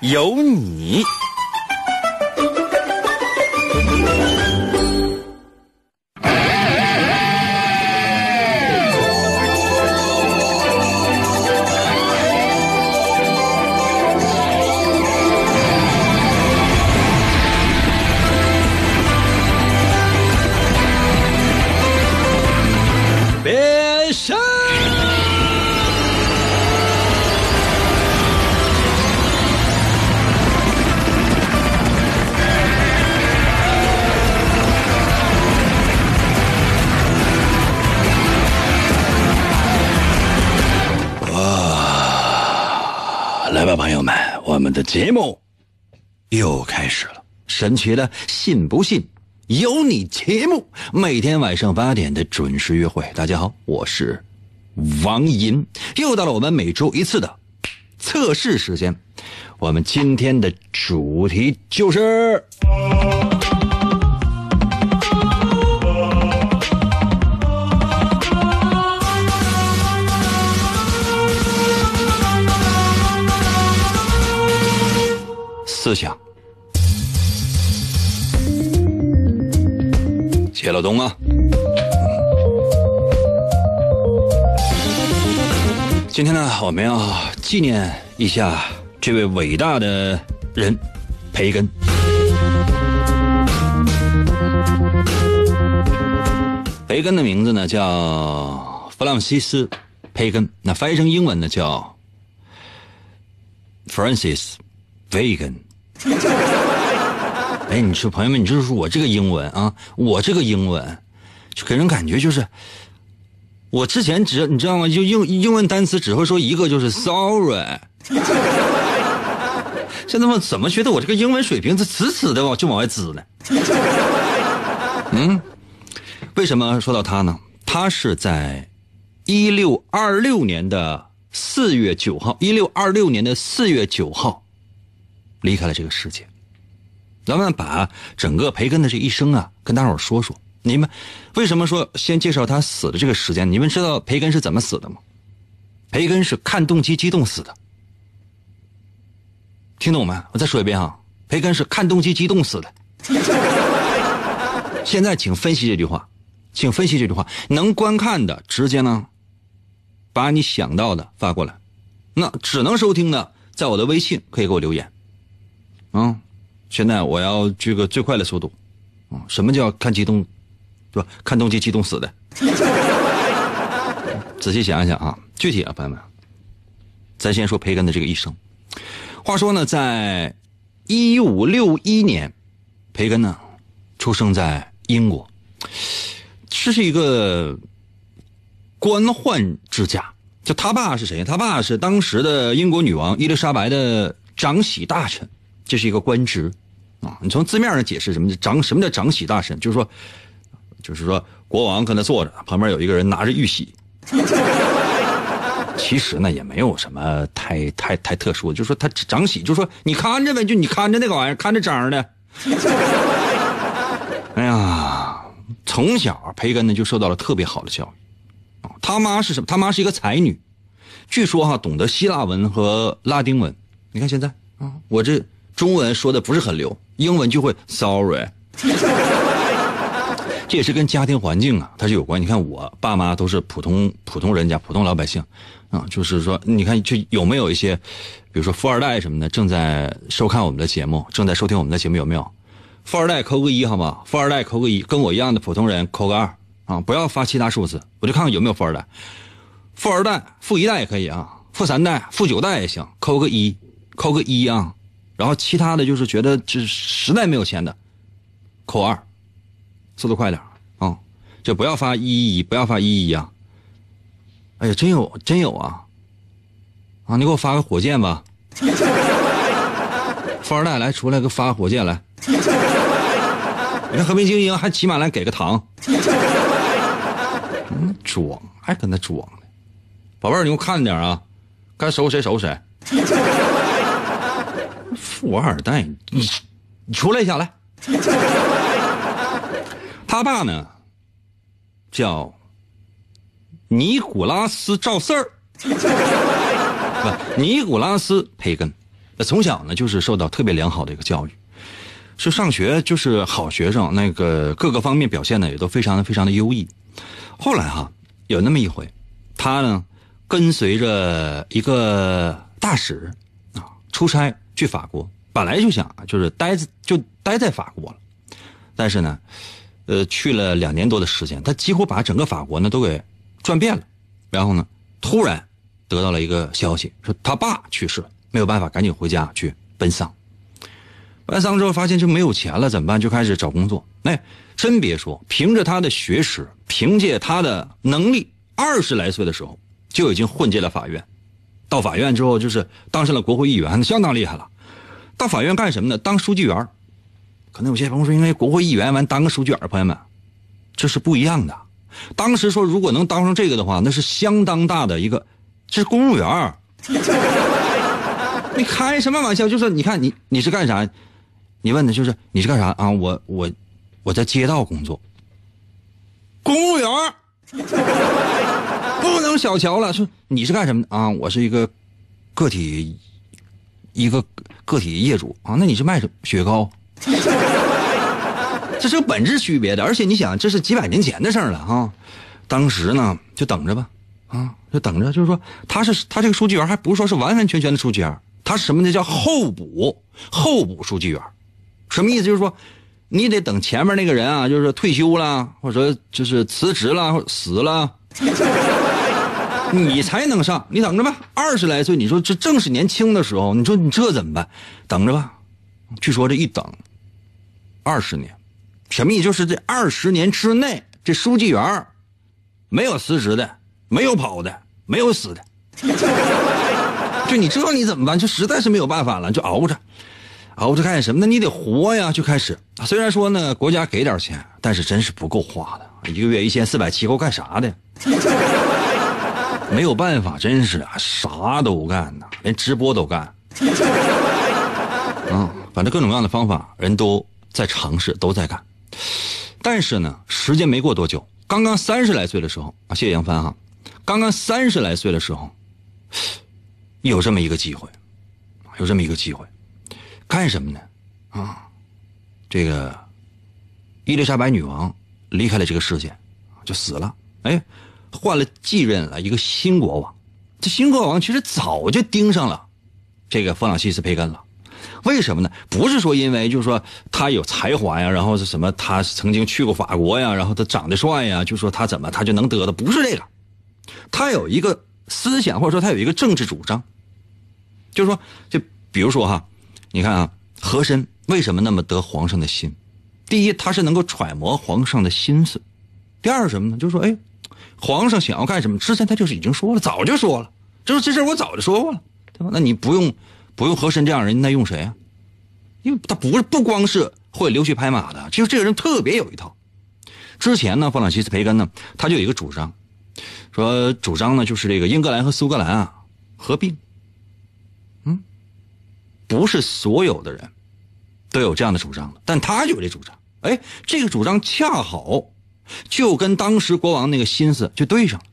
有你。吧，朋友们，我们的节目又开始了。神奇的，信不信有你节目，每天晚上八点的准时约会。大家好，我是王银，又到了我们每周一次的测试时间。我们今天的主题就是。思想，谢老东啊！今天呢，我们要纪念一下这位伟大的人——培根。培根的名字呢叫弗朗西斯·培根，那翻译成英文呢叫 Francis Bacon。哎，你说朋友们，你就是说我这个英文啊，我这个英文，就给人感觉就是，我之前只你知道吗？就英英文单词只会说一个，就是 sorry。现在我怎么觉得我这个英文水平是死死的往就往外滋呢？嗯，为什么说到他呢？他是在一六二六年的四月九号，一六二六年的四月九号。离开了这个世界，咱们把整个培根的这一生啊，跟大伙说说。你们为什么说先介绍他死的这个时间？你们知道培根是怎么死的吗？培根是看动机激动死的，听懂没？我再说一遍啊，培根是看动机激动死的。现在请分析这句话，请分析这句话。能观看的直接呢，把你想到的发过来；那只能收听的，在我的微信可以给我留言。啊，现在我要这个最快的速度，啊，什么叫看激动，对吧？看动机激动死的。仔细想一想啊，具体啊，朋友们，咱先说培根的这个一生。话说呢，在一五六一年，培根呢出生在英国，这是一个官宦之家。就他爸是谁？他爸是当时的英国女王伊丽莎白的长喜大臣。这是一个官职，啊，你从字面上解释什么长什么叫长喜大臣，就是说，就是说国王跟他坐着，旁边有一个人拿着玉玺。其实呢也没有什么太太太特殊的，就是说他长喜，就是说你看着呗，就你看着那个玩意儿，看着章的。哎呀，从小培根呢就受到了特别好的教育，他妈是什么？他妈是一个才女，据说哈懂得希腊文和拉丁文。你看现在啊，我这。中文说的不是很溜，英文就会 sorry，这也是跟家庭环境啊，它是有关。你看我爸妈都是普通普通人家，普通老百姓，啊，就是说，你看就有没有一些，比如说富二代什么的，正在收看我们的节目，正在收听我们的节目，有没有？富二代扣个一好吗？富二代扣个一，跟我一样的普通人扣个二啊，不要发其他数字，我就看看有没有富二代。富二代、富一代也可以啊，富三代、富九代也行，扣个一，扣个一啊。然后其他的就是觉得这实在没有钱的，扣二，速度快点啊！就不要发一一一，不要发一一一啊！哎呀，真有真有啊！啊，你给我发个火箭吧，富二代来出来个发个火箭来。你看和平精英还起码来给个糖。嗯，装还跟他装呢，宝贝儿，你给我看着点啊，该收谁收拾谁。富二代，你你出来一下来。他爸呢，叫尼古拉斯赵四儿，不，尼古拉斯培根。从小呢，就是受到特别良好的一个教育，是上学就是好学生，那个各个方面表现呢也都非常的非常的优异。后来哈，有那么一回，他呢跟随着一个大使啊出差去法国，本来就想就是待就待在法国了，但是呢，呃去了两年多的时间，他几乎把整个法国呢都给转遍了，然后呢突然得到了一个消息，说他爸去世了。没有办法，赶紧回家去奔丧。办丧之后发现就没有钱了，怎么办？就开始找工作。哎，真别说，凭着他的学识，凭借他的能力，二十来岁的时候就已经混进了法院。到法院之后，就是当上了国会议员，相当厉害了。到法院干什么呢？当书记员。可能有些朋友说，因为国会议员完当个书记员，朋友们，这是不一样的。当时说，如果能当上这个的话，那是相当大的一个，这是公务员。你开什么玩笑？就是你看你你是干啥？你问的就是你是干啥啊？我我我在街道工作，公务员 不能小瞧了。说你是干什么的啊？我是一个个体一个个体业主啊。那你是卖什么雪糕？这是有本质区别的。而且你想，这是几百年前的事了哈。当时呢，就等着吧啊，就等着。就是说，他是他这个书记员，还不是说是完完全全的书记员。他是什么呢？叫候补候补书记员，什么意思？就是说，你得等前面那个人啊，就是退休了，或者说就是辞职了、或死了，你才能上。你等着吧，二十来岁，你说这正是年轻的时候，你说你这怎么办？等着吧。据说这一等，二十年，什么意思？就是这二十年之内，这书记员没有辞职的，没有跑的，没有死的。就你这你怎么办？就实在是没有办法了，就熬着，熬着干什么？那你得活呀！就开始，虽然说呢，国家给点钱，但是真是不够花的，一个月一千四百七够干啥的？没有办法，真是啊，啥都干呐，连直播都干。嗯，反正各种各样的方法，人都在尝试，都在干。但是呢，时间没过多久，刚刚三十来岁的时候啊，谢谢杨帆哈，刚刚三十来岁的时候。有这么一个机会，有这么一个机会，干什么呢？啊，这个伊丽莎白女王离开了这个世界，就死了。哎，换了继任了一个新国王。这新国王其实早就盯上了这个弗朗西斯培根了。为什么呢？不是说因为就是说他有才华呀，然后是什么他曾经去过法国呀，然后他长得帅呀，就说他怎么他就能得的？不是这个，他有一个思想或者说他有一个政治主张。就是说，就比如说哈，你看啊，和珅为什么那么得皇上的心？第一，他是能够揣摩皇上的心思；第二什么呢？就是说，哎，皇上想要干什么，之前他就是已经说了，早就说了，就是这事我早就说过了，对吧？那你不用不用和珅这样人，那用谁啊？因为他不是不光是会溜须拍马的，其实这个人特别有一套。之前呢，弗朗西斯培根呢，他就有一个主张，说主张呢就是这个英格兰和苏格兰啊合并。不是所有的人都有这样的主张的，但他就有这主张。哎，这个主张恰好就跟当时国王那个心思就对上了。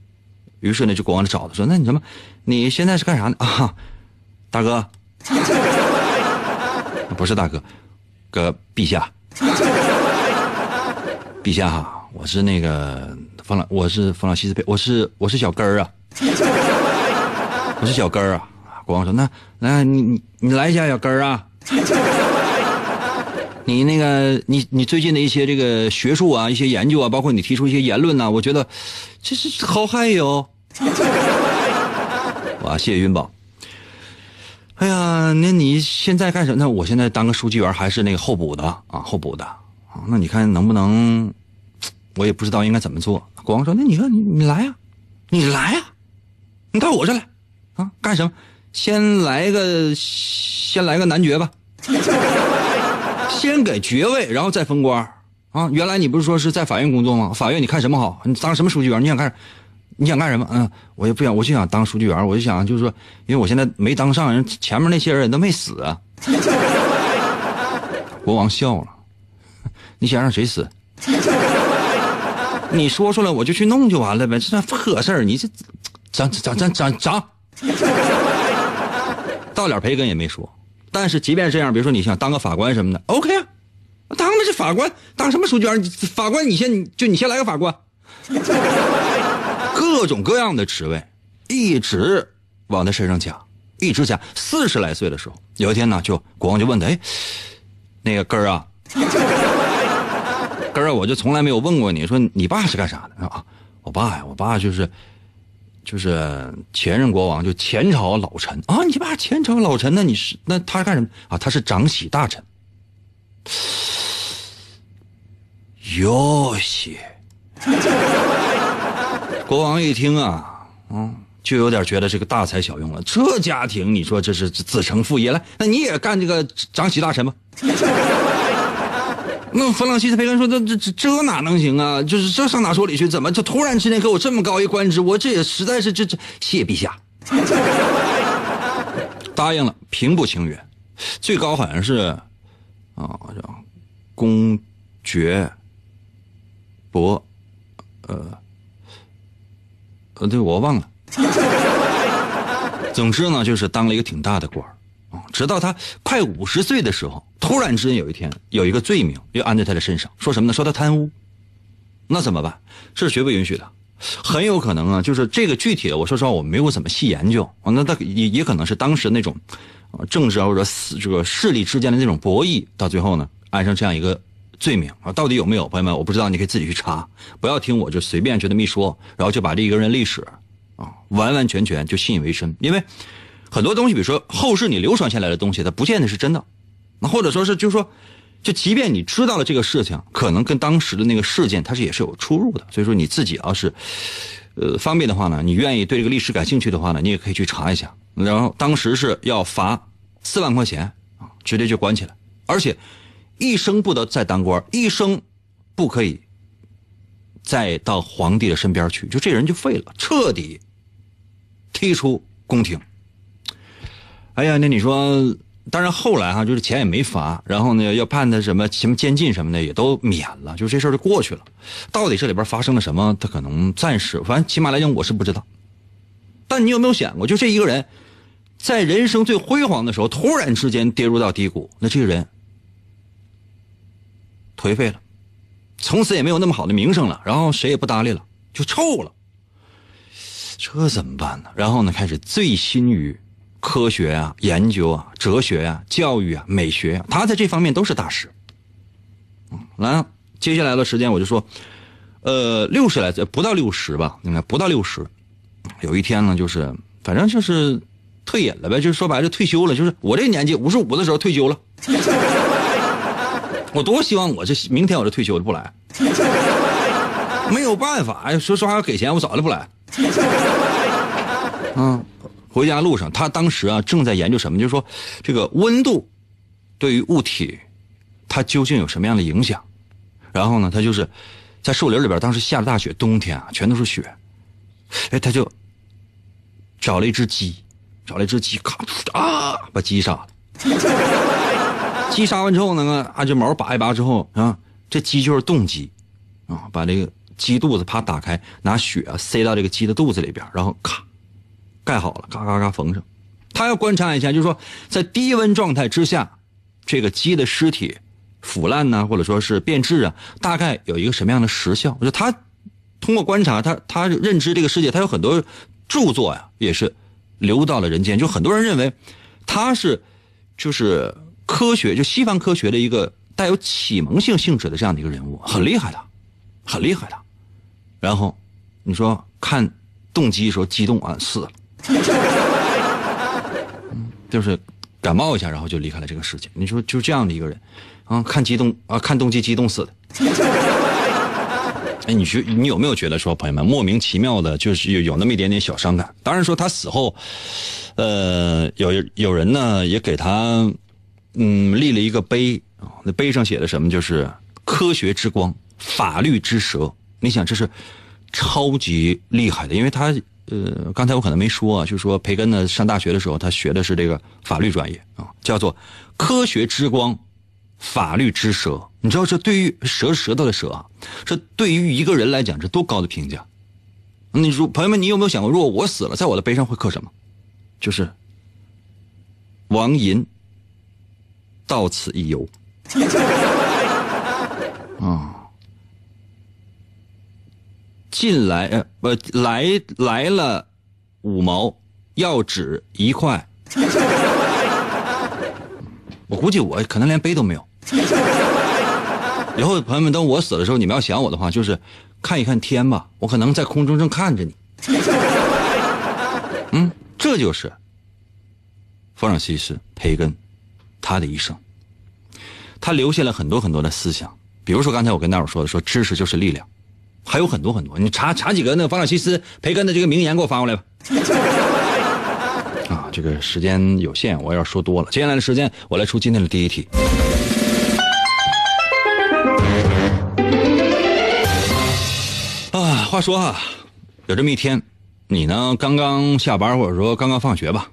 于是呢，就国王就找他说：“那你什么？你现在是干啥呢？啊，大哥，不是大哥，哥，陛下，陛下哈，我是那个弗朗，我是弗朗西斯佩，我是我是小根儿啊，我是小根儿啊。”国王说：“那那你你你来一下小根儿啊！你那个你你最近的一些这个学术啊，一些研究啊，包括你提出一些言论呐，我觉得这是好嗨哟！哇，谢谢云宝。哎呀，那你现在干什么？那我现在当个书记员，还是那个候补的啊？候补的啊？那你看能不能？我也不知道应该怎么做。国王说：那你说你你来呀，你来呀，你到我这来啊？干什么？”先来个，先来个男爵吧。先给爵位，然后再封官啊！原来你不是说是在法院工作吗？法院你看什么好？你当什么书记员？你想干？你想干什么？嗯，我也不想，我就想当书记员。我就想，就是说，因为我现在没当上，人前面那些人都没死啊。国王笑了，你想让谁死？你说出来我就去弄就完了呗，这算破事儿。你这长长长长长，到脸培根也没说。但是即便这样，比如说你想当个法官什么的，OK 啊，当的是法官，当什么书记员？法官你先就你先来个法官，各种各样的职位，一直往他身上加，一直加。四十来岁的时候，有一天呢，就国王就问他，哎，那个根儿啊。根儿，我就从来没有问过你说你爸是干啥的啊？我爸呀，我爸就是，就是前任国王，就前朝老臣啊。你爸前朝老臣，那你是那他是干什么啊？他是长喜大臣。哟西，国王一听啊，嗯，就有点觉得这个大材小用了。这家庭，你说这是子承父业来？那你也干这个长喜大臣吧？那弗朗西斯培根说：“这这这这哪能行啊？就是这上哪说理去？怎么就突然之间给我这么高一官职？我这也实在是这这谢陛下，答应了，平步青云，最高好像是啊叫公爵伯，呃呃，对我忘了。总之呢，就是当了一个挺大的官直到他快五十岁的时候，突然之间有一天有一个罪名又安在他的身上，说什么呢？说他贪污，那怎么办？这是绝不允许的，很有可能啊，就是这个具体的，我说实话我没有怎么细研究。那他也也可能是当时那种，政治或者这个势力之间的那种博弈，到最后呢安上这样一个罪名啊，到底有没有？朋友们，我不知道，你可以自己去查，不要听我就随便就那么一说，然后就把这一个人历史啊完完全全就信以为真，因为。很多东西，比如说后世你流传下来的东西，它不见得是真的。那或者说是，就是说，就即便你知道了这个事情，可能跟当时的那个事件，它是也是有出入的。所以说你自己要是，呃，方便的话呢，你愿意对这个历史感兴趣的话呢，你也可以去查一下。然后当时是要罚四万块钱啊，直接就关起来，而且一生不得再当官，一生不可以再到皇帝的身边去，就这人就废了，彻底踢出宫廷。哎呀，那你说，当然后来哈，就是钱也没罚，然后呢，要判他什么什么监禁什么的也都免了，就这事儿就过去了。到底这里边发生了什么？他可能暂时，反正起码来讲，我是不知道。但你有没有想过，就这一个人，在人生最辉煌的时候，突然之间跌入到低谷，那这个人颓废了，从此也没有那么好的名声了，然后谁也不搭理了，就臭了。这怎么办呢？然后呢，开始醉心于。科学啊，研究啊，哲学啊，教育啊，美学啊，他在这方面都是大师。嗯，来，接下来的时间我就说，呃，六十来岁不到六十吧，应该不到六十。有一天呢，就是反正就是退隐了呗，就是说白了退休了，就是我这年纪五十五的时候退休了。我多希望我这明天我就退休我就不来，没有办法，说实话要给钱我早就不来。嗯。回家路上，他当时啊正在研究什么，就是说，这个温度对于物体，它究竟有什么样的影响？然后呢，他就是在树林里边，当时下了大雪，冬天啊全都是雪，哎，他就找了一只鸡，找了一只鸡，咔啊把鸡杀了。鸡杀完之后呢，啊这毛拔一拔之后啊，这鸡就是冻鸡啊，把这个鸡肚子啪打开，拿血啊塞到这个鸡的肚子里边，然后咔。盖好了，嘎嘎嘎缝上。他要观察一下，就是说，在低温状态之下，这个鸡的尸体腐烂呢，或者说是变质啊，大概有一个什么样的时效？就他通过观察，他他认知这个世界，他有很多著作呀，也是流到了人间。就很多人认为他是就是科学，就西方科学的一个带有启蒙性性质的这样的一个人物，很厉害的，很厉害的。然后你说看动机的时候激动啊，死了。就是感冒一下，然后就离开了这个世界。你说就这样的一个人，啊，看激动啊，看动机激动死的。哎，你觉你有没有觉得说，朋友们莫名其妙的，就是有有那么一点点小伤感？当然说他死后，呃，有有人呢也给他嗯，立了一个碑啊，那碑上写的什么？就是科学之光，法律之舌。你想，这是超级厉害的，因为他呃，刚才我可能没说啊，就是说培根呢上大学的时候，他学的是这个法律专业啊，叫做科学之光，法律之舌。你知道，这对于舌舌头的舌啊，这对于一个人来讲，这多高的评价？你说，朋友们，你有没有想过，如果我死了，在我的碑上会刻什么？就是王银到此一游啊。进来呃不来来了五毛，要纸一块。我估计我可能连碑都没有。以后朋友们，等我死的时候，你们要想我的话，就是看一看天吧，我可能在空中正看着你。嗯，这就是弗朗西斯·培根他的一生，他留下了很多很多的思想，比如说刚才我跟大伙说的，说知识就是力量。还有很多很多，你查查几个那个法朗西斯·培根的这个名言给我发过来吧。啊，这个时间有限，我要说多了。接下来的时间，我来出今天的第一题。啊，话说啊，有这么一天，你呢刚刚下班或者说刚刚放学吧，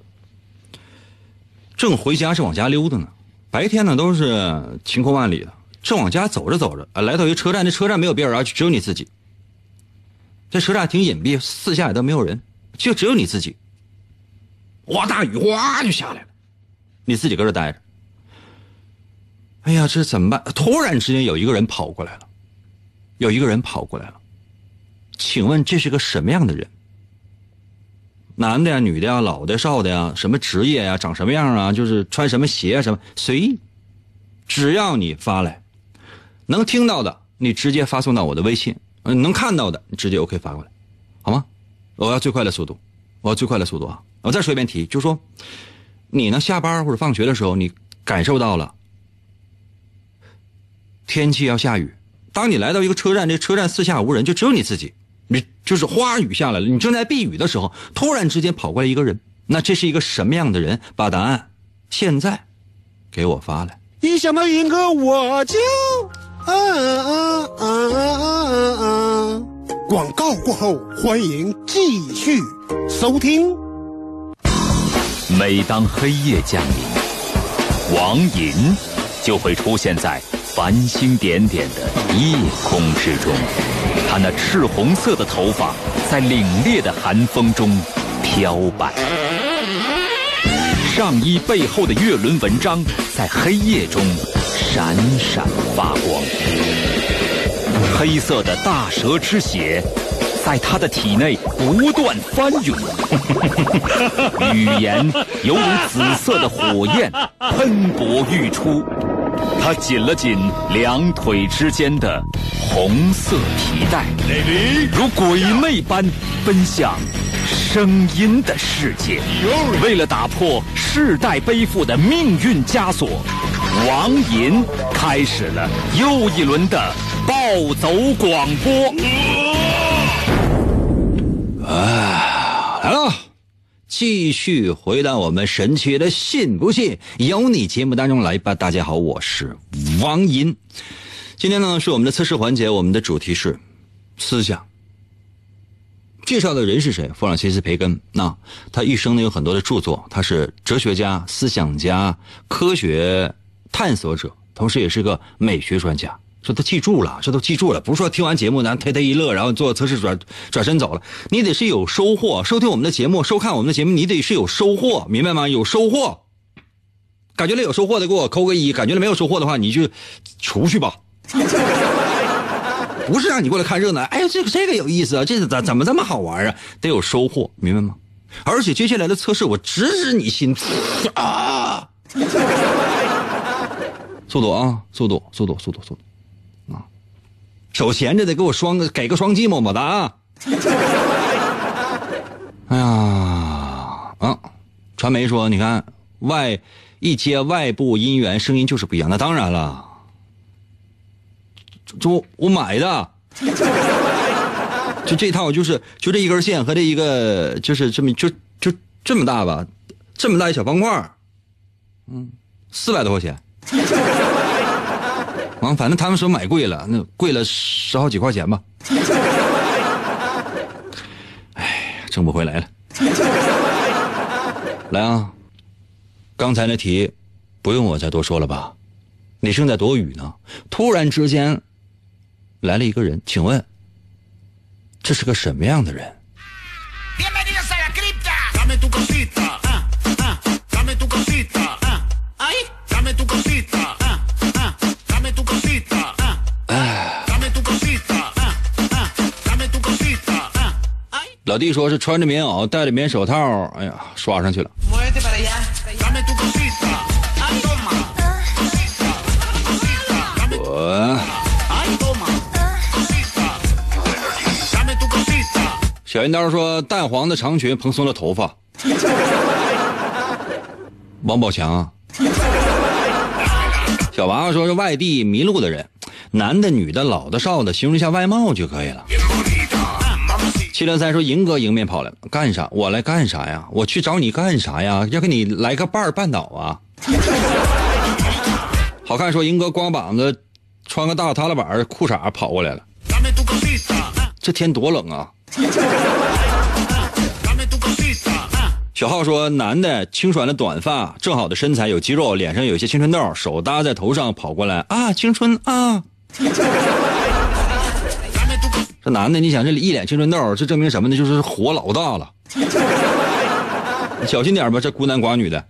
正回家是往家溜达呢。白天呢都是晴空万里的，正往家走着走着，啊，来到一个车站，这车站没有别人啊，只有你自己。这车站挺隐蔽，四下也都没有人，就只有你自己。哗，大雨哗就下来了，你自己搁这待着。哎呀，这怎么办？突然之间有一个人跑过来了，有一个人跑过来了。请问这是个什么样的人？男的呀，女的呀，老的少的呀，什么职业呀，长什么样啊？就是穿什么鞋啊？什么随意，只要你发来，能听到的，你直接发送到我的微信。嗯，能看到的，你直接 OK 发过来，好吗？我要最快的速度，我要最快的速度啊！我再说一遍题，就是说你呢，下班或者放学的时候，你感受到了天气要下雨。当你来到一个车站，这车站四下无人，就只有你自己，你就是花雨下来了，你正在避雨的时候，突然之间跑过来一个人，那这是一个什么样的人？把答案现在给我发来。一想到云哥，我就。啊啊啊啊啊啊！广告过后，欢迎继续收听。每当黑夜降临，王银就会出现在繁星点点的夜空之中。他那赤红色的头发在凛冽的寒风中飘摆，上衣背后的月轮纹章在黑夜中。闪闪发光，黑色的大蛇之血在他的体内不断翻涌，语言犹如紫色的火焰喷薄欲出。他紧了紧两腿之间的红色皮带，如鬼魅般奔向声音的世界。为了打破世代背负的命运枷锁。王银开始了又一轮的暴走广播。啊，来了，继续回到我们神奇的“信不信由你”节目当中来吧。大家好，我是王银。今天呢是我们的测试环节，我们的主题是思想。介绍的人是谁？弗朗西斯·培根。那他一生呢有很多的著作，他是哲学家、思想家、科学。探索者，同时也是个美学专家。说他记住了，这都记住了，不是说听完节目咱嘿嘿一乐，然后做测试转转身走了。你得是有收获，收听我们的节目，收看我们的节目，你得是有收获，明白吗？有收获，感觉了有收获的给我扣个一，感觉了没有收获的话你就出去吧。不是让你过来看热闹，哎呀，这个这个有意思啊，这怎怎么这么好玩啊？得有收获，明白吗？而且接下来的测试我直指你心啊！速度啊，速度，速度，速度，速度，啊！手闲着得给我双，给个双击么么哒啊！哎呀，啊！传媒说，你看外一接外部音源，声音就是不一样。那当然了，这我买的，就这套，就是就这一根线和这一个，就是这么就就这么大吧，这么大一小方块嗯。四百多块钱。完，反正他们说买贵了，那贵了十好几块钱吧。哎，挣不回来了。来啊，刚才那题不用我再多说了吧？你正在躲雨呢，突然之间来了一个人，请问这是个什么样的人？老弟说是穿着棉袄，戴着棉手套，哎呀，刷上去了。我。小云刀说淡黄的长裙蓬松了头发。王宝强。小娃娃说是外地迷路的人，男的女的，老的少的，形容一下外貌就可以了。七零三说银哥迎面跑来，干啥？我来干啥呀？我去找你干啥呀？要给你来个伴儿半倒啊！好看说银哥光膀子，穿个大踏拉板裤衩跑过来了，这天多冷啊！小浩说，男的清爽的短发，正好的身材，有肌肉，脸上有些青春痘，手搭在头上跑过来啊，青春啊！这男的，你想这一脸青春痘，这证明什么呢？就是火老大了。小心点吧，这孤男寡女的。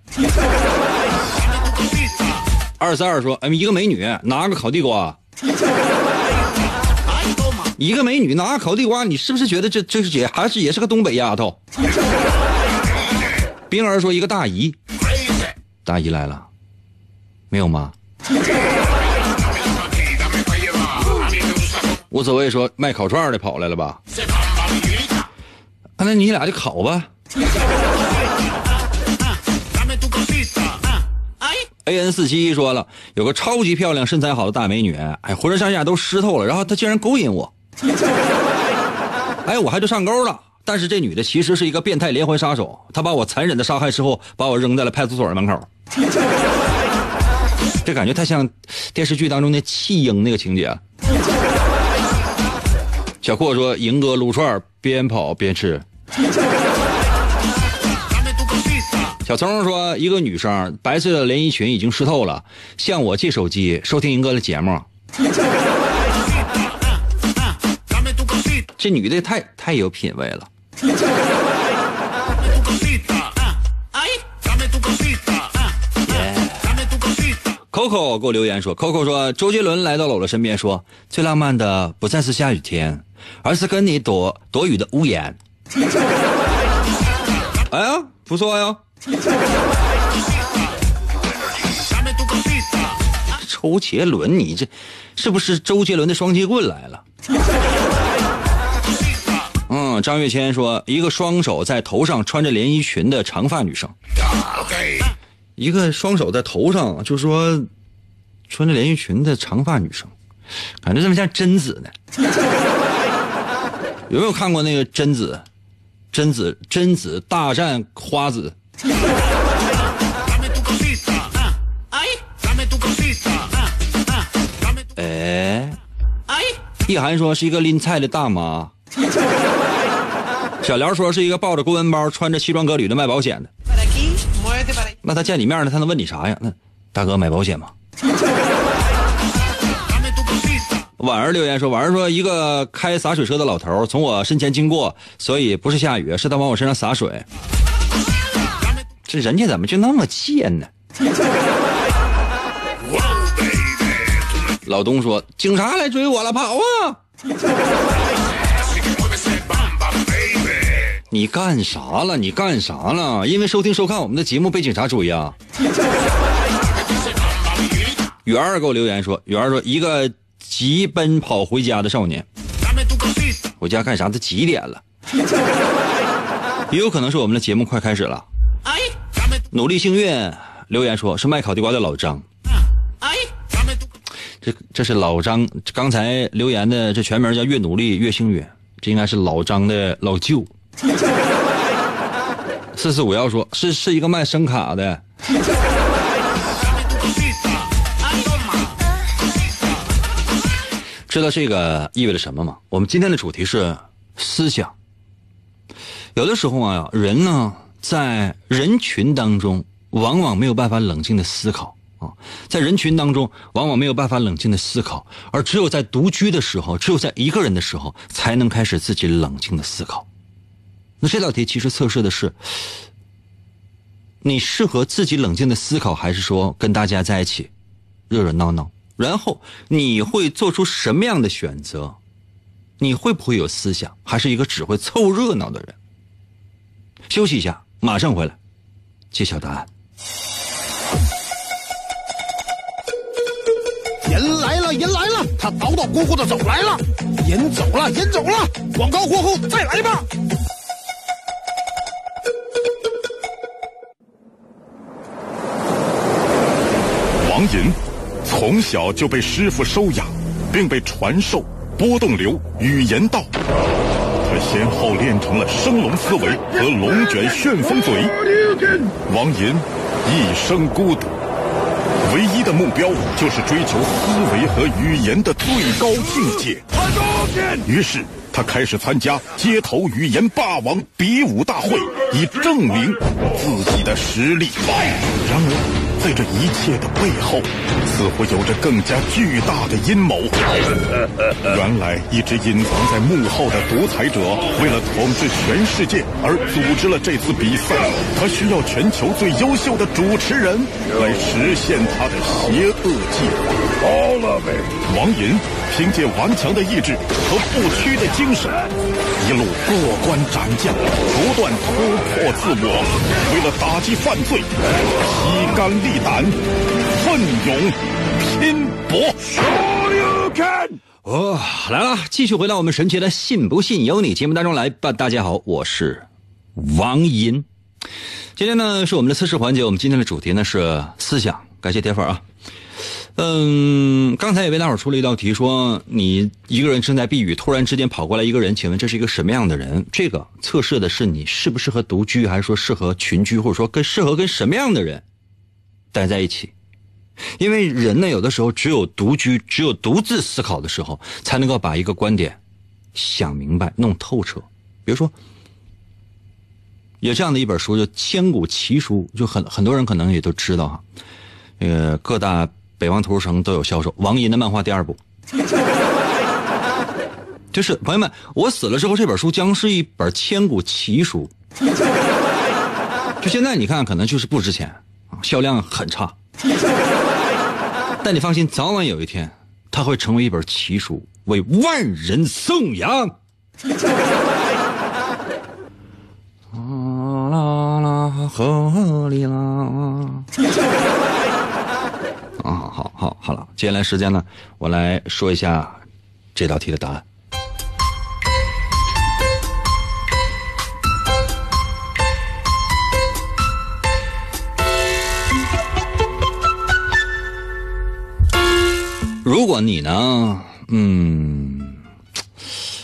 二三二说，哎，一个美女拿个烤地瓜，一个美女拿个烤地瓜，你是不是觉得这这是姐还是也是个东北丫头？冰儿说，一个大姨，大姨来了，没有吗？无所谓，说卖烤串的跑来了吧？那你俩就烤吧。A N 四七说了，有个超级漂亮、身材好的大美女，哎，浑身上下都湿透了，然后她竟然勾引我，哎，我还就上钩了。但是这女的其实是一个变态连环杀手，她把我残忍的杀害之后，把我扔在了派出所的门口。这感觉太像电视剧当中的弃婴那个情节。小阔说：“赢哥撸串儿边跑边吃。”小聪说，一个女生白色的连衣裙已经湿透了，向我借手机收听赢哥的节目。这女的太太有品位了。Ah, ah. Coco 给我留言说，Coco 说，周杰伦来到了我的身边，说最浪漫的不再是下雨天，而是跟你躲躲雨的屋檐。哎呀，不错呀，周杰伦，你这是不是周杰伦的双截棍来了？嗯，张月谦说，一个双手在头上穿着连衣裙的长发女生，一个双手在头上，就说穿着连衣裙的长发女生，感觉这么像贞子呢。有没有看过那个贞子？贞子，贞子大战花子。Ah, ah. 哎，Ay, 意涵说是一个拎菜的大妈。小辽说是一个抱着公文包、穿着西装革履的卖保险的。那他见你面呢，他能问你啥呀？那大哥买保险吗？婉儿留言说，婉儿说一个开洒水车的老头从我身前经过，所以不是下雨，是他往我身上洒水。这人家怎么就那么贱呢？老东说，警察来追我了，跑啊！你干啥了？你干啥了？因为收听收看我们的节目被警察追啊！圆儿给我留言说，圆儿说一个急奔跑回家的少年，回家干啥？都几点了？也有可能是我们的节目快开始了。Ay, dame tu. 努力幸运留言说是卖烤地瓜的老张，Ay, dame tu. 这这是老张刚才留言的，这全名叫越努力越幸运，这应该是老张的老舅。四四五幺说是是一个卖声卡的，知道这个意味着什么吗？我们今天的主题是思想。有的时候啊，人呢在人群当中，往往没有办法冷静的思考啊，在人群当中，往往没有办法冷静的思考，而只有在独居的时候，只有在一个人的时候，才能开始自己冷静的思考。那这道题其实测试的是，你适合自己冷静的思考，还是说跟大家在一起热热闹闹？然后你会做出什么样的选择？你会不会有思想，还是一个只会凑热闹的人？休息一下，马上回来揭晓答案。人来了，人来了，他捣捣咕咕的走来了，人走了，人走了，广告过后再来吧。王寅从小就被师傅收养，并被传授波动流语言道。他先后练成了升龙思维和龙卷旋风嘴。王寅一生孤独，唯一的目标就是追求思维和语言的最高境界。于是他开始参加街头语言霸王比武大会，以证明自己的实力。然而。在这一切的背后，似乎有着更加巨大的阴谋。原来，一直隐藏在幕后的独裁者，为了统治全世界而组织了这次比赛。他需要全球最优秀的主持人来实现他的邪恶计划。王寅凭借顽强的意志和不屈的精神，一路过关斩将，不断突破自我。为了打击犯罪，披肝沥胆，奋勇拼搏。哦，来了，继续回到我们神奇的“信不信由你”节目当中来吧。大家好，我是王银。今天呢是我们的测试环节，我们今天的主题呢是思想。感谢铁粉啊。嗯，刚才也为大伙出了一道题，说你一个人正在避雨，突然之间跑过来一个人，请问这是一个什么样的人？这个测试的是你适不适合独居，还是说适合群居，或者说跟适合跟什么样的人待在一起？因为人呢，有的时候只有独居，只有独自思考的时候，才能够把一个观点想明白、弄透彻。比如说，有这样的一本书，叫千古奇书，就很很多人可能也都知道哈，呃，各大。北方图书城都有销售。王银的漫画第二部，就是朋友们，我死了之后，这本书将是一本千古奇书。就现在你看，可能就是不值钱，销量很差。但你放心，早晚有一天，它会成为一本奇书，为万人颂扬。啦啦河里啦。啊，好好好了，接下来时间呢，我来说一下这道题的答案。如果你呢，嗯，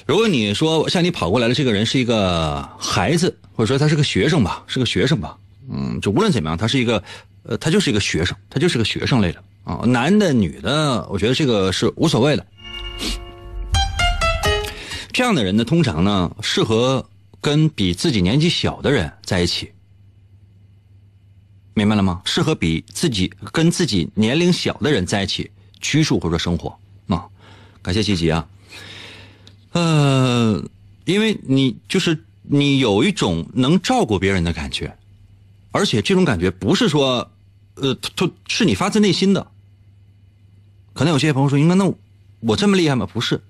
如果你说向你跑过来的这个人是一个孩子，或者说他是个学生吧，是个学生吧，嗯，就无论怎么样，他是一个，呃，他就是一个学生，他就是个学生类的。啊，男的女的，我觉得这个是无所谓的。这样的人呢，通常呢适合跟比自己年纪小的人在一起，明白了吗？适合比自己跟自己年龄小的人在一起居住或者生活啊。感谢琪琪啊，呃，因为你就是你有一种能照顾别人的感觉，而且这种感觉不是说，呃，他是你发自内心的。可能有些朋友说：“应该那我这么厉害吗？”不是，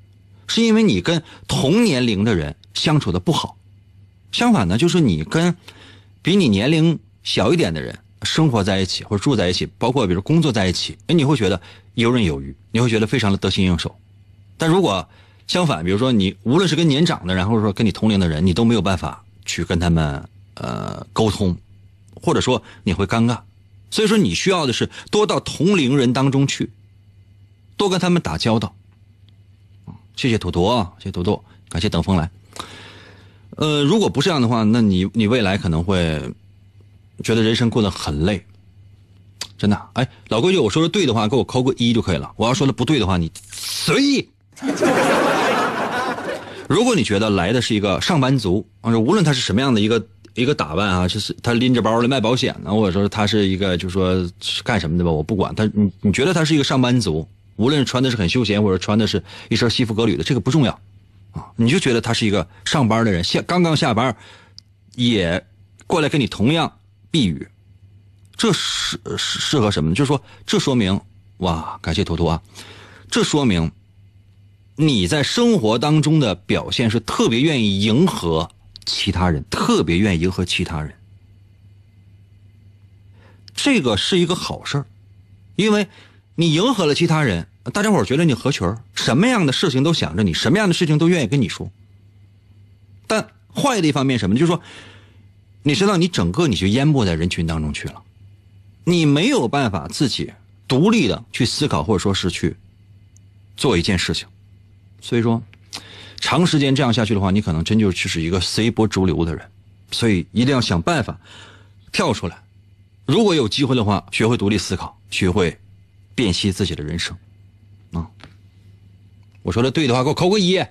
是因为你跟同年龄的人相处的不好。相反呢，就是你跟比你年龄小一点的人生活在一起或者住在一起，包括比如工作在一起，哎，你会觉得游刃有余，你会觉得非常的得心应手。但如果相反，比如说你无论是跟年长的，然后说跟你同龄的人，你都没有办法去跟他们呃沟通，或者说你会尴尬。所以说，你需要的是多到同龄人当中去。多跟他们打交道，谢谢土土啊，谢谢土土，感谢等风来。呃，如果不是这样的话，那你你未来可能会觉得人生过得很累，真的。哎，老规矩，我说的对的话，给我扣个一就可以了。我要说的不对的话，你随意。如果你觉得来的是一个上班族，啊，无论他是什么样的一个一个打扮啊，就是他拎着包来卖保险呢，或者说他是一个就说是干什么的吧，我不管他，你你觉得他是一个上班族，无论穿的是很休闲，或者穿的是一身西服革履的，这个不重要，啊，你就觉得他是一个上班的人，下刚刚下班，也过来跟你同样避雨，这适适适合什么呢？就是说，这说明哇，感谢图图啊，这说明。你在生活当中的表现是特别愿意迎合其他人，特别愿意迎合其他人，这个是一个好事儿，因为你迎合了其他人，大家伙觉得你合群儿，什么样的事情都想着你，什么样的事情都愿意跟你说。但坏的一方面什么？就是说，你知道你整个你就淹没在人群当中去了，你没有办法自己独立的去思考，或者说是去做一件事情。所以说，长时间这样下去的话，你可能真就就是一个随波逐流的人。所以一定要想办法跳出来。如果有机会的话，学会独立思考，学会辨析自己的人生。啊，我说的对的话，给我扣个一。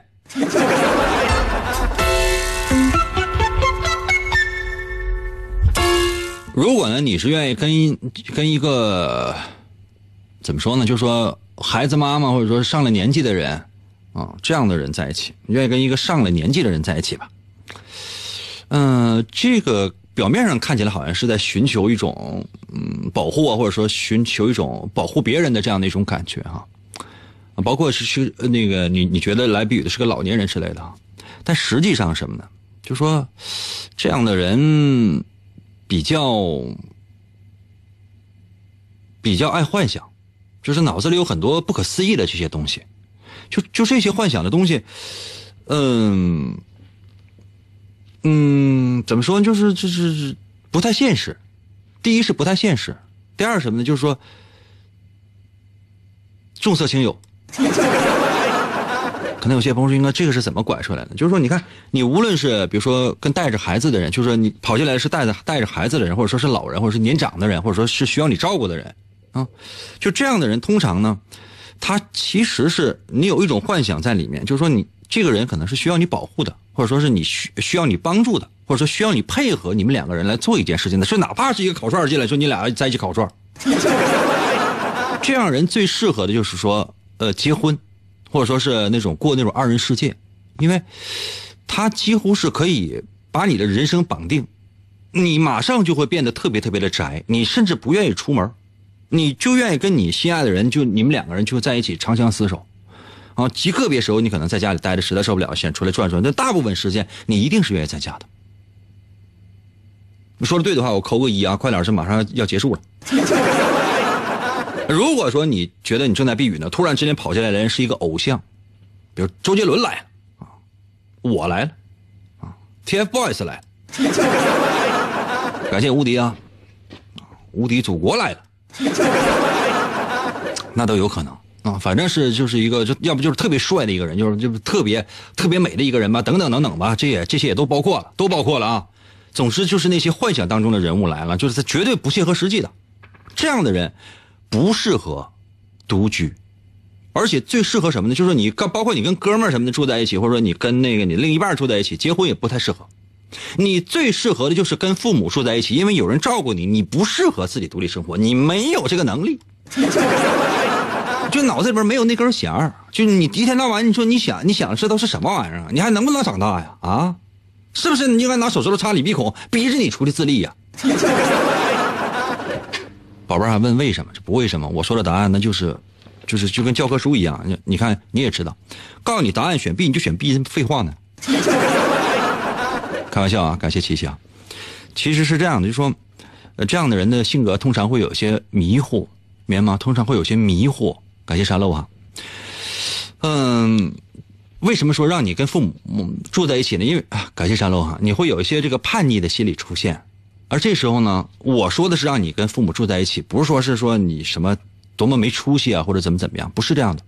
如果呢，你是愿意跟跟一个怎么说呢？就说孩子妈妈，或者说上了年纪的人。啊，这样的人在一起，你愿意跟一个上了年纪的人在一起吧？嗯，这个表面上看起来好像是在寻求一种嗯保护啊，或者说寻求一种保护别人的这样的一种感觉哈。包括是是那个你你觉得来避雨的是个老年人之类的，但实际上什么呢？就说这样的人比较比较爱幻想，就是脑子里有很多不可思议的这些东西。就就这些幻想的东西，嗯嗯，怎么说呢？就是就是不太现实。第一是不太现实，第二什么呢？就是说重色轻友。可能有些朋友说，应该这个是怎么拐出来的？就是说，你看，你无论是比如说跟带着孩子的人，就是说你跑进来是带着带着孩子的人，或者说是老人，或者是年长的人，或者说是需要你照顾的人啊，就这样的人，通常呢。他其实是你有一种幻想在里面，就是说你这个人可能是需要你保护的，或者说是你需需要你帮助的，或者说需要你配合你们两个人来做一件事情的。所以哪怕是一个烤串进来，说你俩在一起烤串，这样人最适合的就是说呃结婚，或者说是那种过那种二人世界，因为他几乎是可以把你的人生绑定，你马上就会变得特别特别的宅，你甚至不愿意出门。你就愿意跟你心爱的人，就你们两个人就在一起长相厮守，啊，极个别时候你可能在家里待着实在受不了，想出来转转。但大部分时间你一定是愿意在家的。你说的对的话，我扣个一啊！快点，是马上要结束了。如果说你觉得你正在避雨呢，突然之间跑进来的人是一个偶像，比如周杰伦来了啊，我来了啊，TFBOYS 来了，感谢无敌啊，无敌祖国来了。那都有可能啊，反正是就是一个，就要不就是特别帅的一个人，就是就是特别特别美的一个人吧，等等等等吧，这也这些也都包括了，都包括了啊。总之就是那些幻想当中的人物来了，就是他绝对不切合实际的，这样的人不适合独居，而且最适合什么呢？就是你跟包括你跟哥们儿什么的住在一起，或者说你跟那个你另一半住在一起，结婚也不太适合。你最适合的就是跟父母住在一起，因为有人照顾你。你不适合自己独立生活，你没有这个能力，就脑子里边没有那根弦儿。就你一天到晚，你说你想你想这都是什么玩意儿？你还能不能长大呀？啊，是不是你应该拿手指头插你鼻孔，逼着你出去自立呀？宝贝儿还问为什么？这不为什么？我说的答案那就是，就是就跟教科书一样。你看你也知道，告诉你答案选 B，你就选 B，废话呢？开玩笑啊，感谢琪琪啊。其实是这样的，就说，呃，这样的人的性格通常会有些迷惑，明白吗？通常会有些迷惑。感谢沙漏啊。嗯，为什么说让你跟父母住在一起呢？因为啊，感谢沙漏哈，你会有一些这个叛逆的心理出现。而这时候呢，我说的是让你跟父母住在一起，不是说是说你什么多么没出息啊，或者怎么怎么样，不是这样的，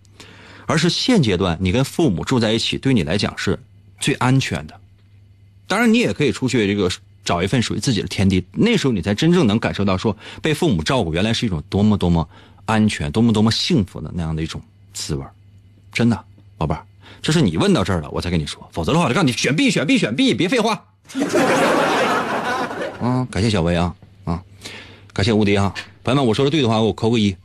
而是现阶段你跟父母住在一起，对你来讲是最安全的。当然，你也可以出去这个找一份属于自己的天地，那时候你才真正能感受到说被父母照顾原来是一种多么多么安全、多么多么幸福的那样的一种滋味真的宝贝儿，这是你问到这儿了，我才跟你说，否则的话，我就告诉你选 B，选 B，选 B，别废话。啊，感谢小薇啊啊，感谢无敌啊，朋友们，我说的对的话，给我扣个一。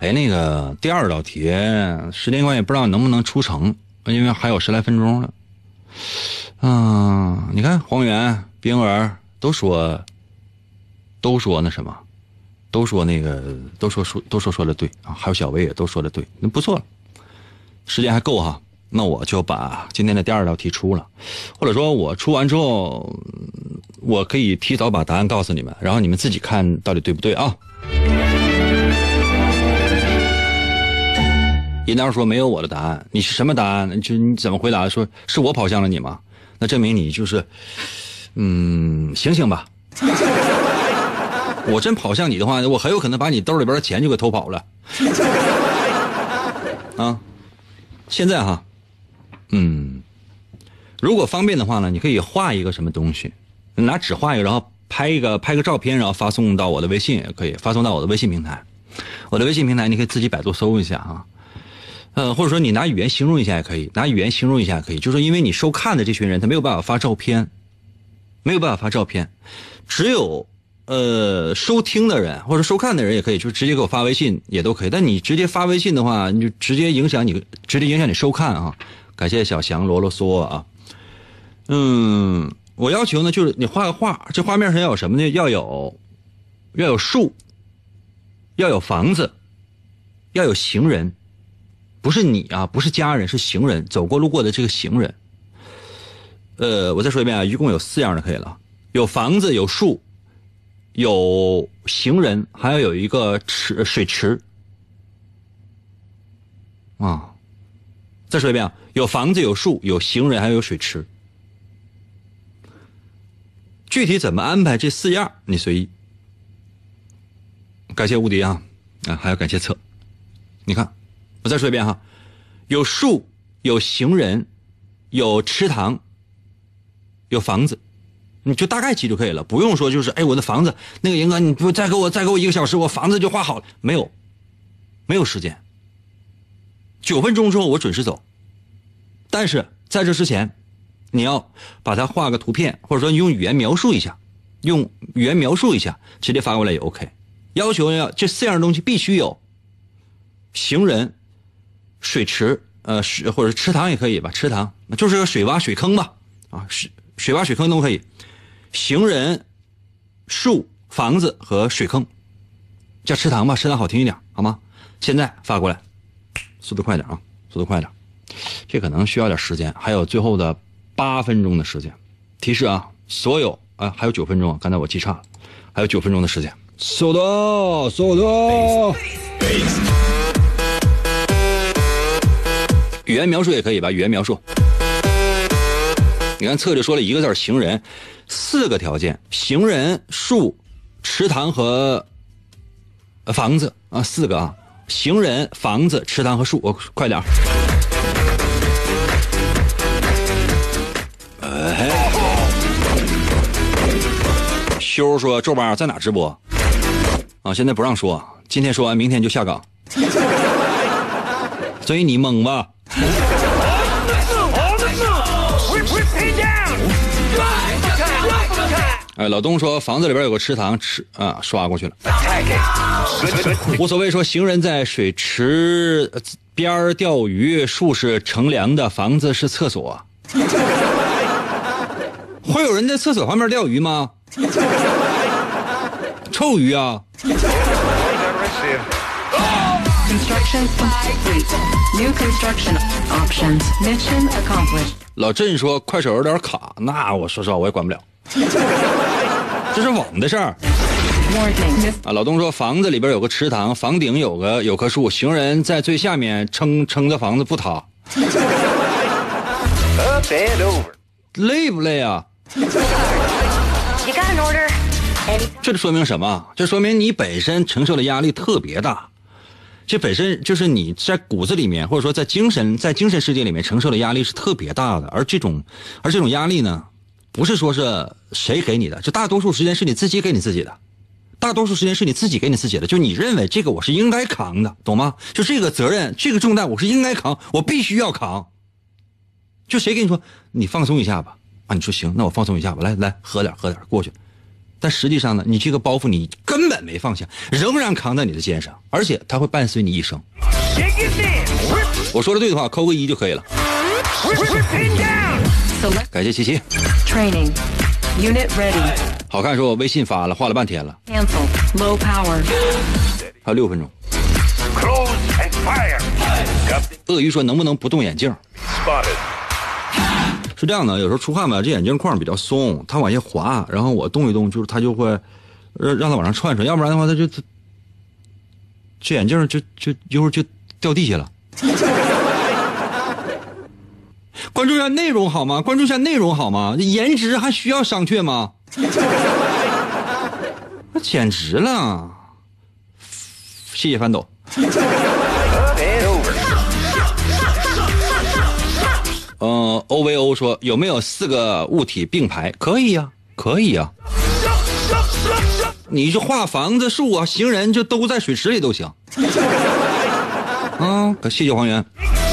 哎，那个第二道题，时间关系不知道能不能出成，因为还有十来分钟了。嗯，你看黄源、冰儿都说，都说那什么，都说那个，都说说都说说的对啊，还有小薇也都说的对，那不错，时间还够哈。那我就把今天的第二道题出了，或者说我出完之后，我可以提早把答案告诉你们，然后你们自己看到底对不对啊。尹导说没有我的答案，你是什么答案？就你怎么回答？说是我跑向了你吗？那证明你就是，嗯，醒醒吧！我真跑向你的话，我很有可能把你兜里边的钱就给偷跑了。啊，现在哈，嗯，如果方便的话呢，你可以画一个什么东西，拿纸画一个，然后拍一个拍个照片，然后发送到我的微信也可以，发送到我的微信平台。我的微信平台你可以自己百度搜一下啊。呃，或者说你拿语言形容一下也可以，拿语言形容一下也可以，就是因为你收看的这群人他没有办法发照片，没有办法发照片，只有呃收听的人或者收看的人也可以，就直接给我发微信也都可以。但你直接发微信的话，你就直接影响你，直接影响你收看啊！感谢小翔啰啰嗦啊。嗯，我要求呢就是你画个画，这画面上要有什么呢？要有要有树，要有房子，要有行人。不是你啊，不是家人，是行人走过路过的这个行人。呃，我再说一遍啊，一共有四样就可以了：有房子，有树，有行人，还要有一个池水池。啊，再说一遍啊，有房子，有树，有行人，还有水池。具体怎么安排这四样，你随意。感谢无敌啊啊，还要感谢策。你看。我再说一遍哈，有树，有行人，有池塘，有房子，你就大概记就可以了，不用说就是哎，我的房子那个银哥，你再给我再给我一个小时，我房子就画好了，没有，没有时间，九分钟之后我准时走，但是在这之前，你要把它画个图片，或者说你用语言描述一下，用语言描述一下，直接发过来也 OK。要求要这四样东西必须有，行人。水池，呃，水或者池塘也可以吧，池塘就是个水洼、水坑吧，啊，水水洼、水坑都可以。行人、树、房子和水坑，叫池塘吧，池塘好听一点，好吗？现在发过来，速度快点啊，速度快点，这可能需要点时间，还有最后的八分钟的时间。提示啊，所有啊，还有九分钟，刚才我记差了，还有九分钟的时间，速度，速度。语言描述也可以吧？语言描述，你看策略说了一个字行人，四个条件：行人、树、池塘和房子啊，四个啊，行人、房子、池塘和树，我快点哎，修说周八在哪直播？啊，现在不让说，今天说完，明天就下岗。所以你懵吧？哎，老东说房子里边有个池塘，池啊刷过去了。无所谓，说行人在水池边钓鱼，树是乘凉的，房子是厕所。会有人在厕所旁边钓鱼吗？臭鱼啊！老郑说快手有点卡，那我说实话我也管不了。这是网的事儿啊！老东说房子里边有个池塘，房顶有个有棵树，行人在最下面撑撑着房子不塌。累不累啊？这说明什么？这说明你本身承受的压力特别大。这本身就是你在骨子里面，或者说在精神在精神世界里面承受的压力是特别大的。而这种而这种压力呢？不是说是谁给你的，这大多数时间是你自己给你自己的，大多数时间是你自己给你自己的，就你认为这个我是应该扛的，懂吗？就这个责任，这个重担我是应该扛，我必须要扛。就谁跟你说你放松一下吧？啊，你说行，那我放松一下吧，来来喝点喝点过去。但实际上呢，你这个包袱你根本没放下，仍然扛在你的肩上，而且它会伴随你一生。我说的对的话，扣个一就可以了。感谢琪琪，training. Unit ready. 好看说我微信发了，画了半天了，Cancel. Low power. 还有六分钟。Close and fire. 鳄鱼说能不能不动眼镜？spotted. 是这样的，有时候出汗吧，这眼镜框比较松，它往下滑，然后我动一动，就是它就会让让它往上窜窜，要不然的话，它就这眼镜就就一会儿就掉地下了。关注一下内容好吗？关注一下内容好吗？颜值还需要商榷吗？那简直了！谢谢翻斗。呃，OVO 说有没有四个物体并排？可以呀、可以呀、你就画房子、树啊、行人，就都在水池里都行。啊，可谢谢黄源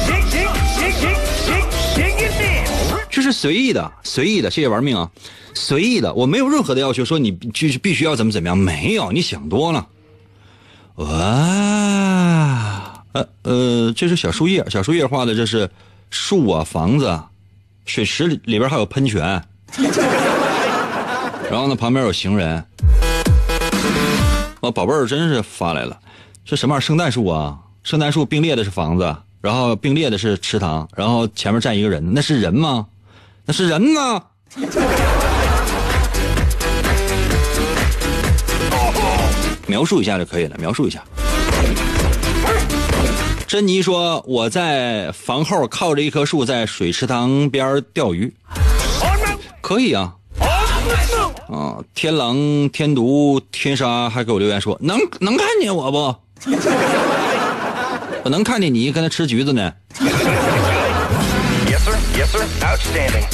，Dig, dig, dig, dig, dig, dig it in. 就是随意的，随意的，谢谢玩命啊，随意的，我没有任何的要求，说你就是必须要怎么怎么样，没有，你想多了。哇，呃呃，这是小树叶，小树叶画的这是树啊、房子啊，水池里里边还有喷泉，然后呢旁边有行人。哦，宝贝儿真是发来了，这什么玩意儿？圣诞树啊，圣诞树并列的是房子，然后并列的是池塘，然后前面站一个人，那是人吗？那是人吗？描述一下就可以了，描述一下。珍妮说：“我在房后靠着一棵树，在水池塘边钓鱼，可以啊。啊，天狼、天毒、天杀还给我留言说能能看见我不？我能看见你跟他吃橘子呢。Yes, sir. Yes, sir. Outstanding.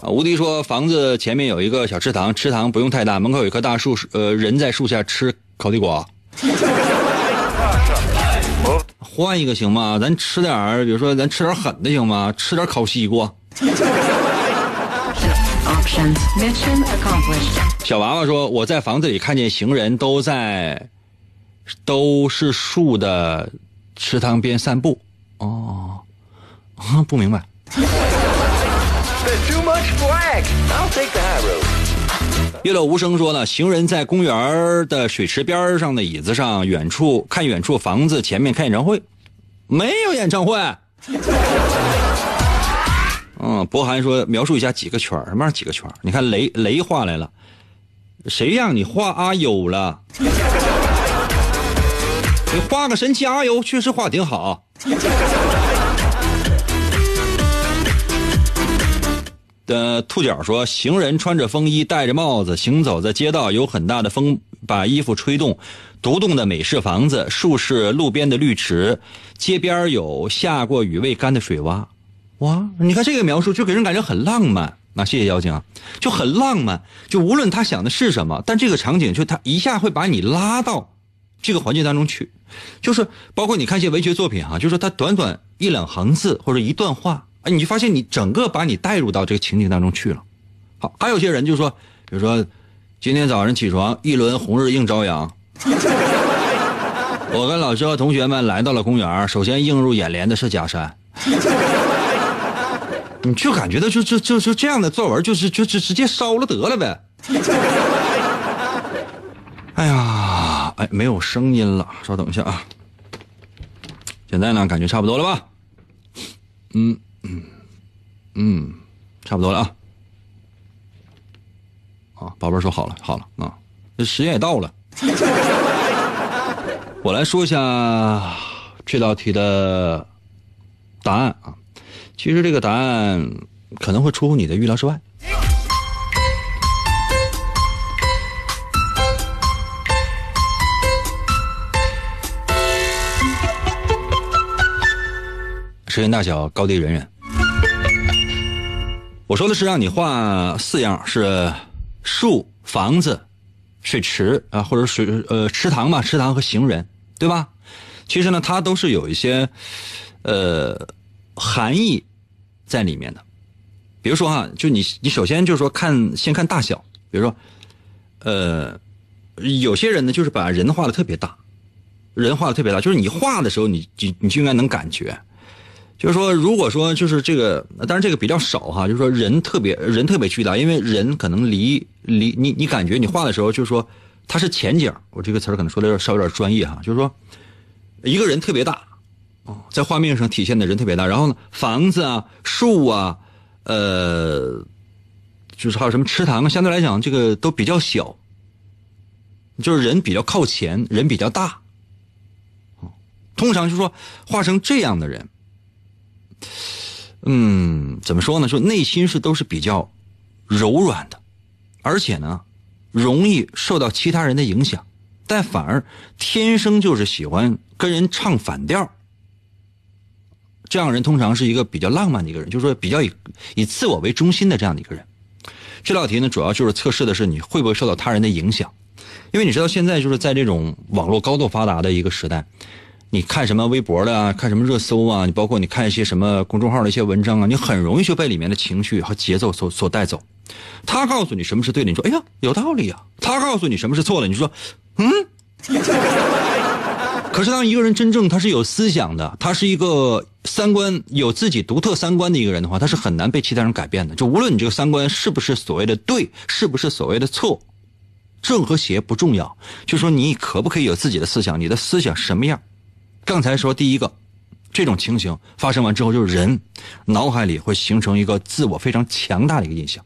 啊，无敌说房子前面有一个小池塘，池塘不用太大，门口有一棵大树，呃，人在树下吃烤地瓜。换一个行吗？咱吃点儿，比如说咱吃点狠的行吗？吃点烤西瓜。小娃娃说：“我在房子里看见行人都在，都是树的池塘边散步。”哦，啊，不明白。月落无声说呢，行人在公园的水池边上的椅子上，远处看远处房子前面看演唱会，没有演唱会。嗯，博涵说描述一下几个圈什么几个圈你看雷雷画来了，谁让你画阿优了？你画个神奇阿优，确实画挺好。的兔脚说，行人穿着风衣，戴着帽子，行走在街道，有很大的风把衣服吹动。独栋的美式房子，树是路边的绿池，街边有下过雨未干的水洼。哇，你看这个描述就给人感觉很浪漫。那谢谢妖精啊，就很浪漫。就无论他想的是什么，但这个场景就他一下会把你拉到这个环境当中去。就是包括你看一些文学作品啊，就是他短短一两行字或者一段话，哎，你就发现你整个把你带入到这个情景当中去了。好，还有些人就说，比如说今天早上起床，一轮红日映朝阳。我跟老师和同学们来到了公园，首先映入眼帘的是假山。你就感觉到就就就就这样的作文，就是就就直接烧了得了呗。哎呀，哎，没有声音了，稍等一下啊。现在呢，感觉差不多了吧？嗯嗯嗯，差不多了啊。好，宝贝儿说好了，好了啊，这时间也到了。我来说一下这道题的答案啊。其实这个答案可能会出乎你的预料之外。时间大小，高低人人。我说的是让你画四样，是树、房子、水池啊，或者水呃池塘嘛，池塘和行人，对吧？其实呢，它都是有一些呃含义在里面的。比如说哈，就你你首先就是说看先看大小，比如说呃有些人呢就是把人画的特别大，人画的特别大，就是你画的时候你你你就应该能感觉。就是说，如果说就是这个，当然这个比较少哈。就是说，人特别人特别巨大，因为人可能离离你你感觉你画的时候，就是说它是前景。我这个词儿可能说的有点稍微有点专业哈。就是说，一个人特别大，哦，在画面上体现的人特别大。然后呢，房子啊、树啊，呃，就是还有什么池塘啊，相对来讲这个都比较小，就是人比较靠前，人比较大。通常就是说画成这样的人。嗯，怎么说呢？说内心是都是比较柔软的，而且呢，容易受到其他人的影响，但反而天生就是喜欢跟人唱反调。这样人通常是一个比较浪漫的一个人，就是说比较以以自我为中心的这样的一个人。这道题呢，主要就是测试的是你会不会受到他人的影响，因为你知道现在就是在这种网络高度发达的一个时代。你看什么微博的啊，看什么热搜啊，你包括你看一些什么公众号的一些文章啊，你很容易就被里面的情绪和节奏所所带走。他告诉你什么是对的，你说哎呀有道理啊；他告诉你什么是错的，你说嗯。可是当一个人真正他是有思想的，他是一个三观有自己独特三观的一个人的话，他是很难被其他人改变的。就无论你这个三观是不是所谓的对，是不是所谓的错，正和邪不重要，就说你可不可以有自己的思想，你的思想什么样。刚才说第一个，这种情形发生完之后，就是人脑海里会形成一个自我非常强大的一个印象。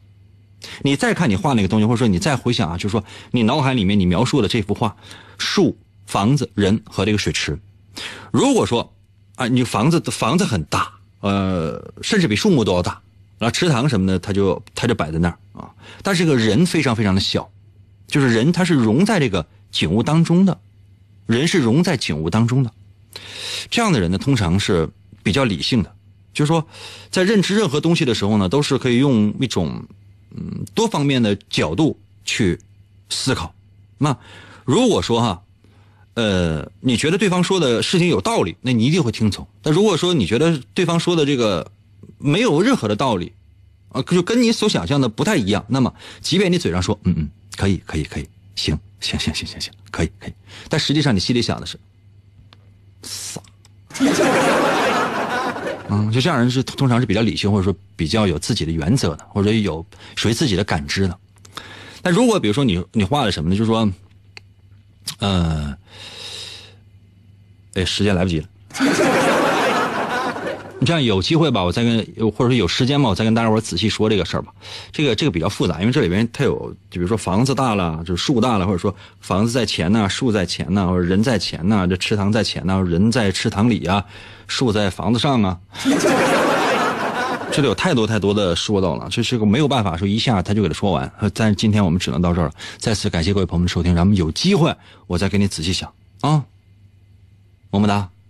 你再看你画那个东西，或者说你再回想啊，就是说你脑海里面你描述的这幅画，树、房子、人和这个水池。如果说啊，你房子房子很大，呃，甚至比树木都要大，然后池塘什么的，它就它就摆在那儿啊。但是个人非常非常的小，就是人他是融在这个景物当中的，人是融在景物当中的。这样的人呢，通常是比较理性的，就是说，在认知任何东西的时候呢，都是可以用一种嗯多方面的角度去思考。那如果说哈，呃，你觉得对方说的事情有道理，那你一定会听从；但如果说你觉得对方说的这个没有任何的道理，啊，就跟你所想象的不太一样，那么即便你嘴上说嗯嗯，可以可以可以，行行行行行行，可以可以，但实际上你心里想的是。傻，嗯，就这样人是通常是比较理性，或者说比较有自己的原则的，或者有属于自己的感知的。但如果比如说你你画了什么呢？就是说，呃，哎，时间来不及了。这样有机会吧，我再跟或者说有时间吧，我再跟大家伙仔细说这个事儿吧。这个这个比较复杂，因为这里边它有，比如说房子大了，就是树大了，或者说房子在前呢，树在前呢，或者人在前呢，这池塘在前呢，人在池塘里啊，树在房子上啊。这里有太多太多的说道了，这是个没有办法说一下他就给他说完。但是今天我们只能到这儿了。再次感谢各位朋友们收听，咱们有机会我再给你仔细讲啊，么么哒。